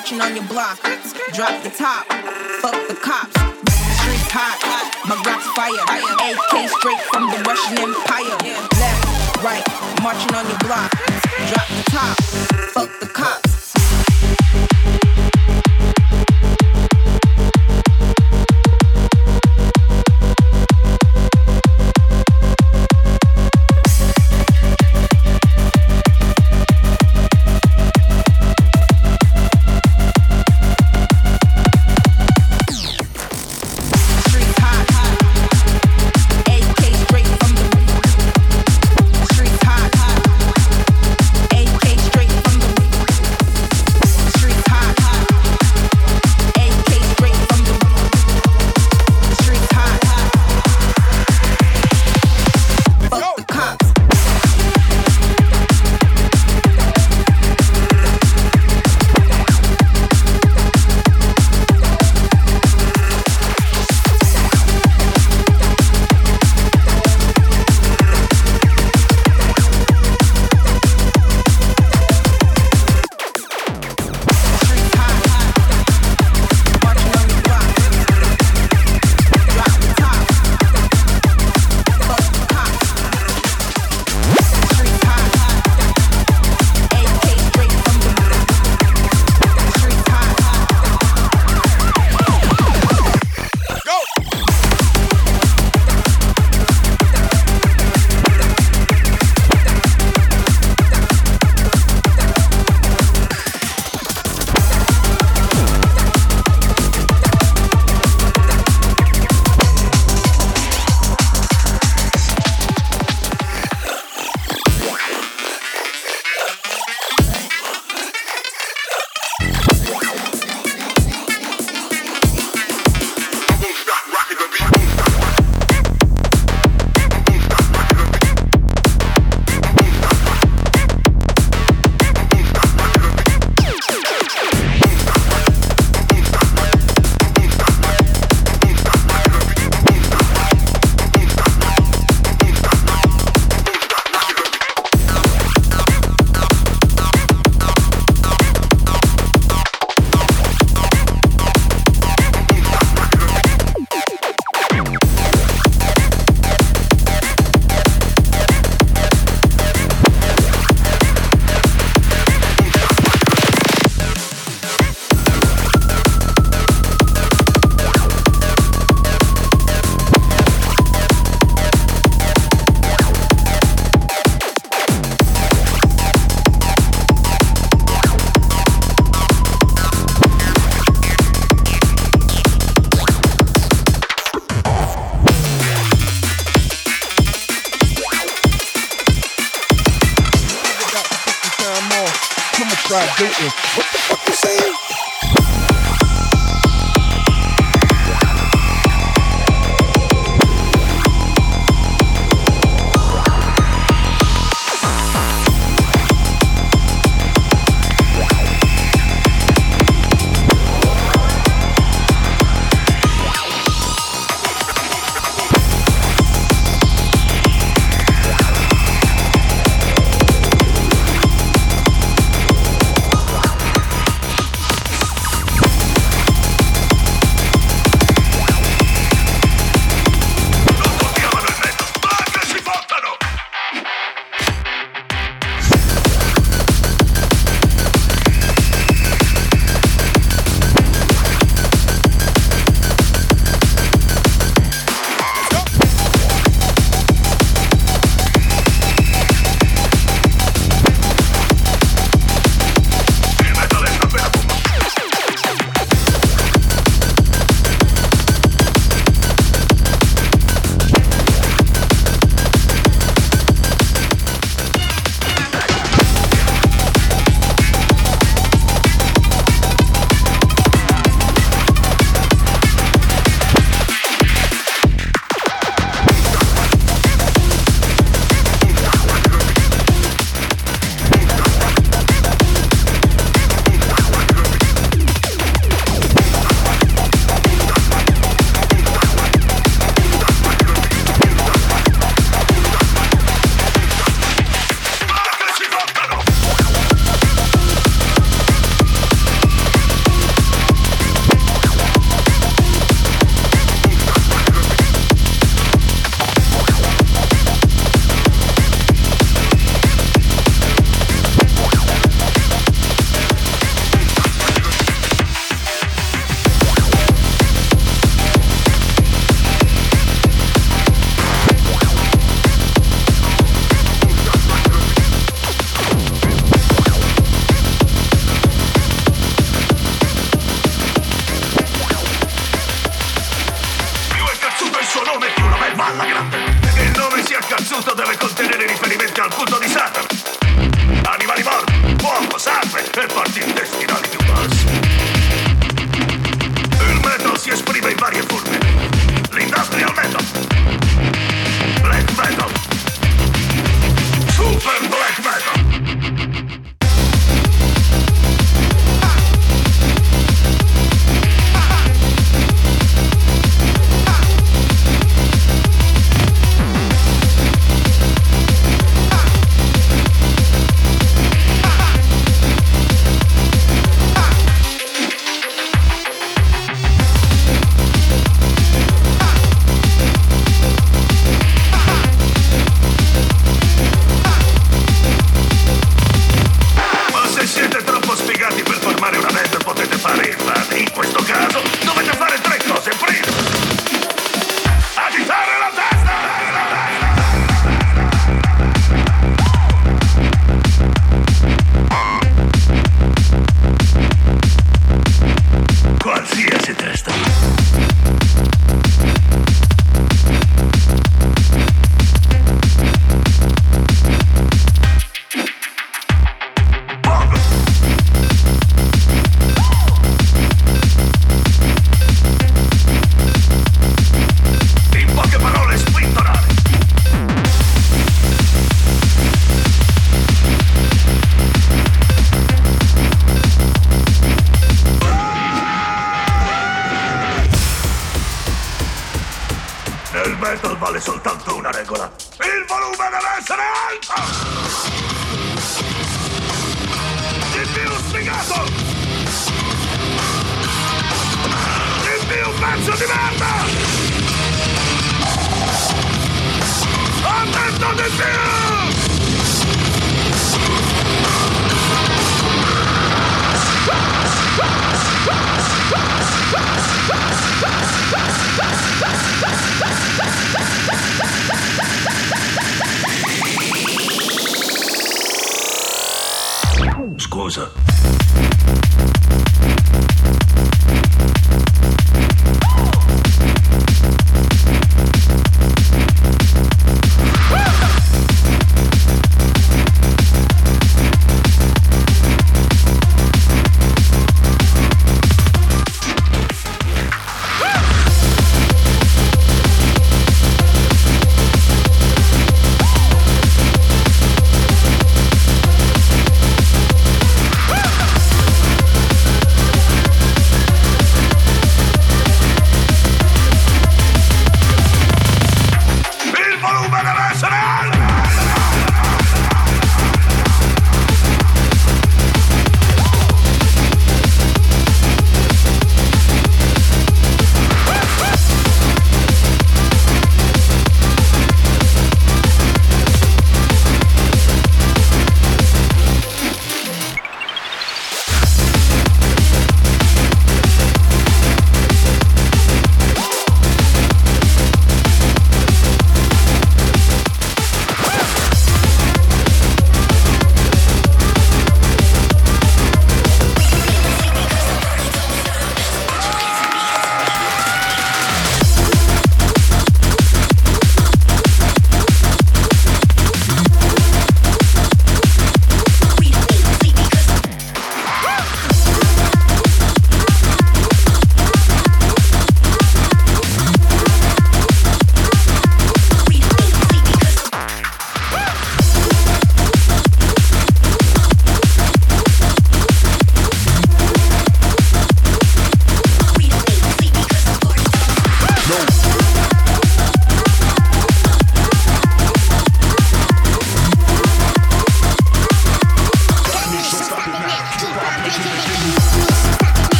marching on your block. Drop the top, fuck the cops. Streets hot, my Glock's fire. AK straight from the Russian Empire. Left, right, marching on your block. tried dating. What the fuck you saying? Scusa.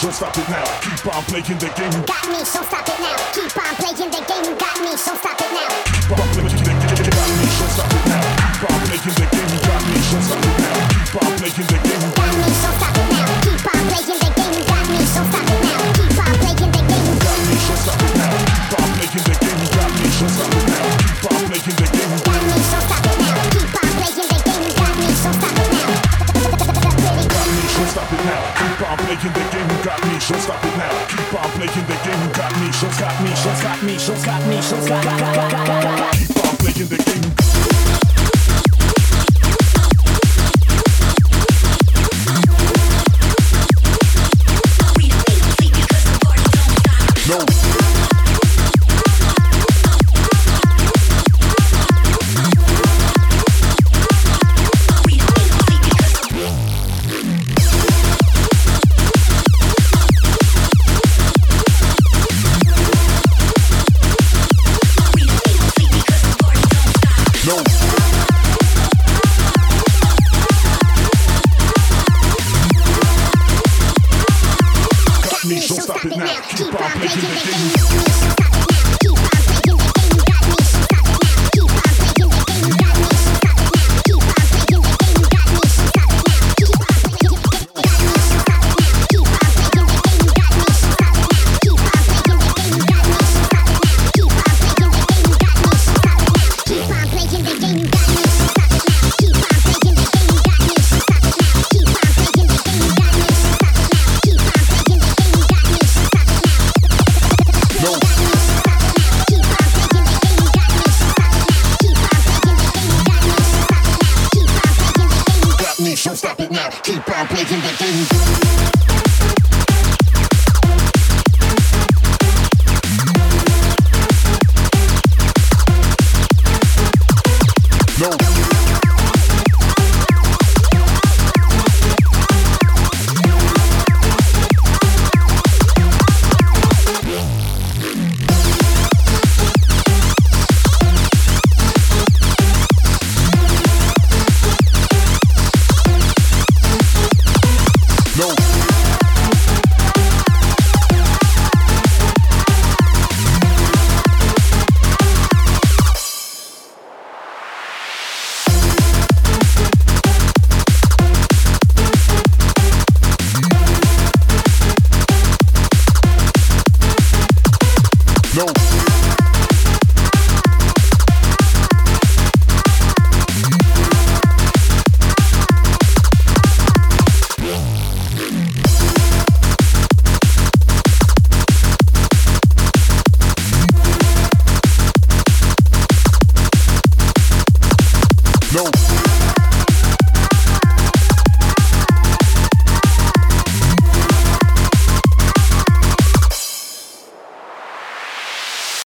Don't stop it now. Keep on playing the game. You got me, so stop it now. Keep on playing the game. You got me, so stop Ho detto di più! Scusa. Keep on playing the game. it now. Keep on playing the game.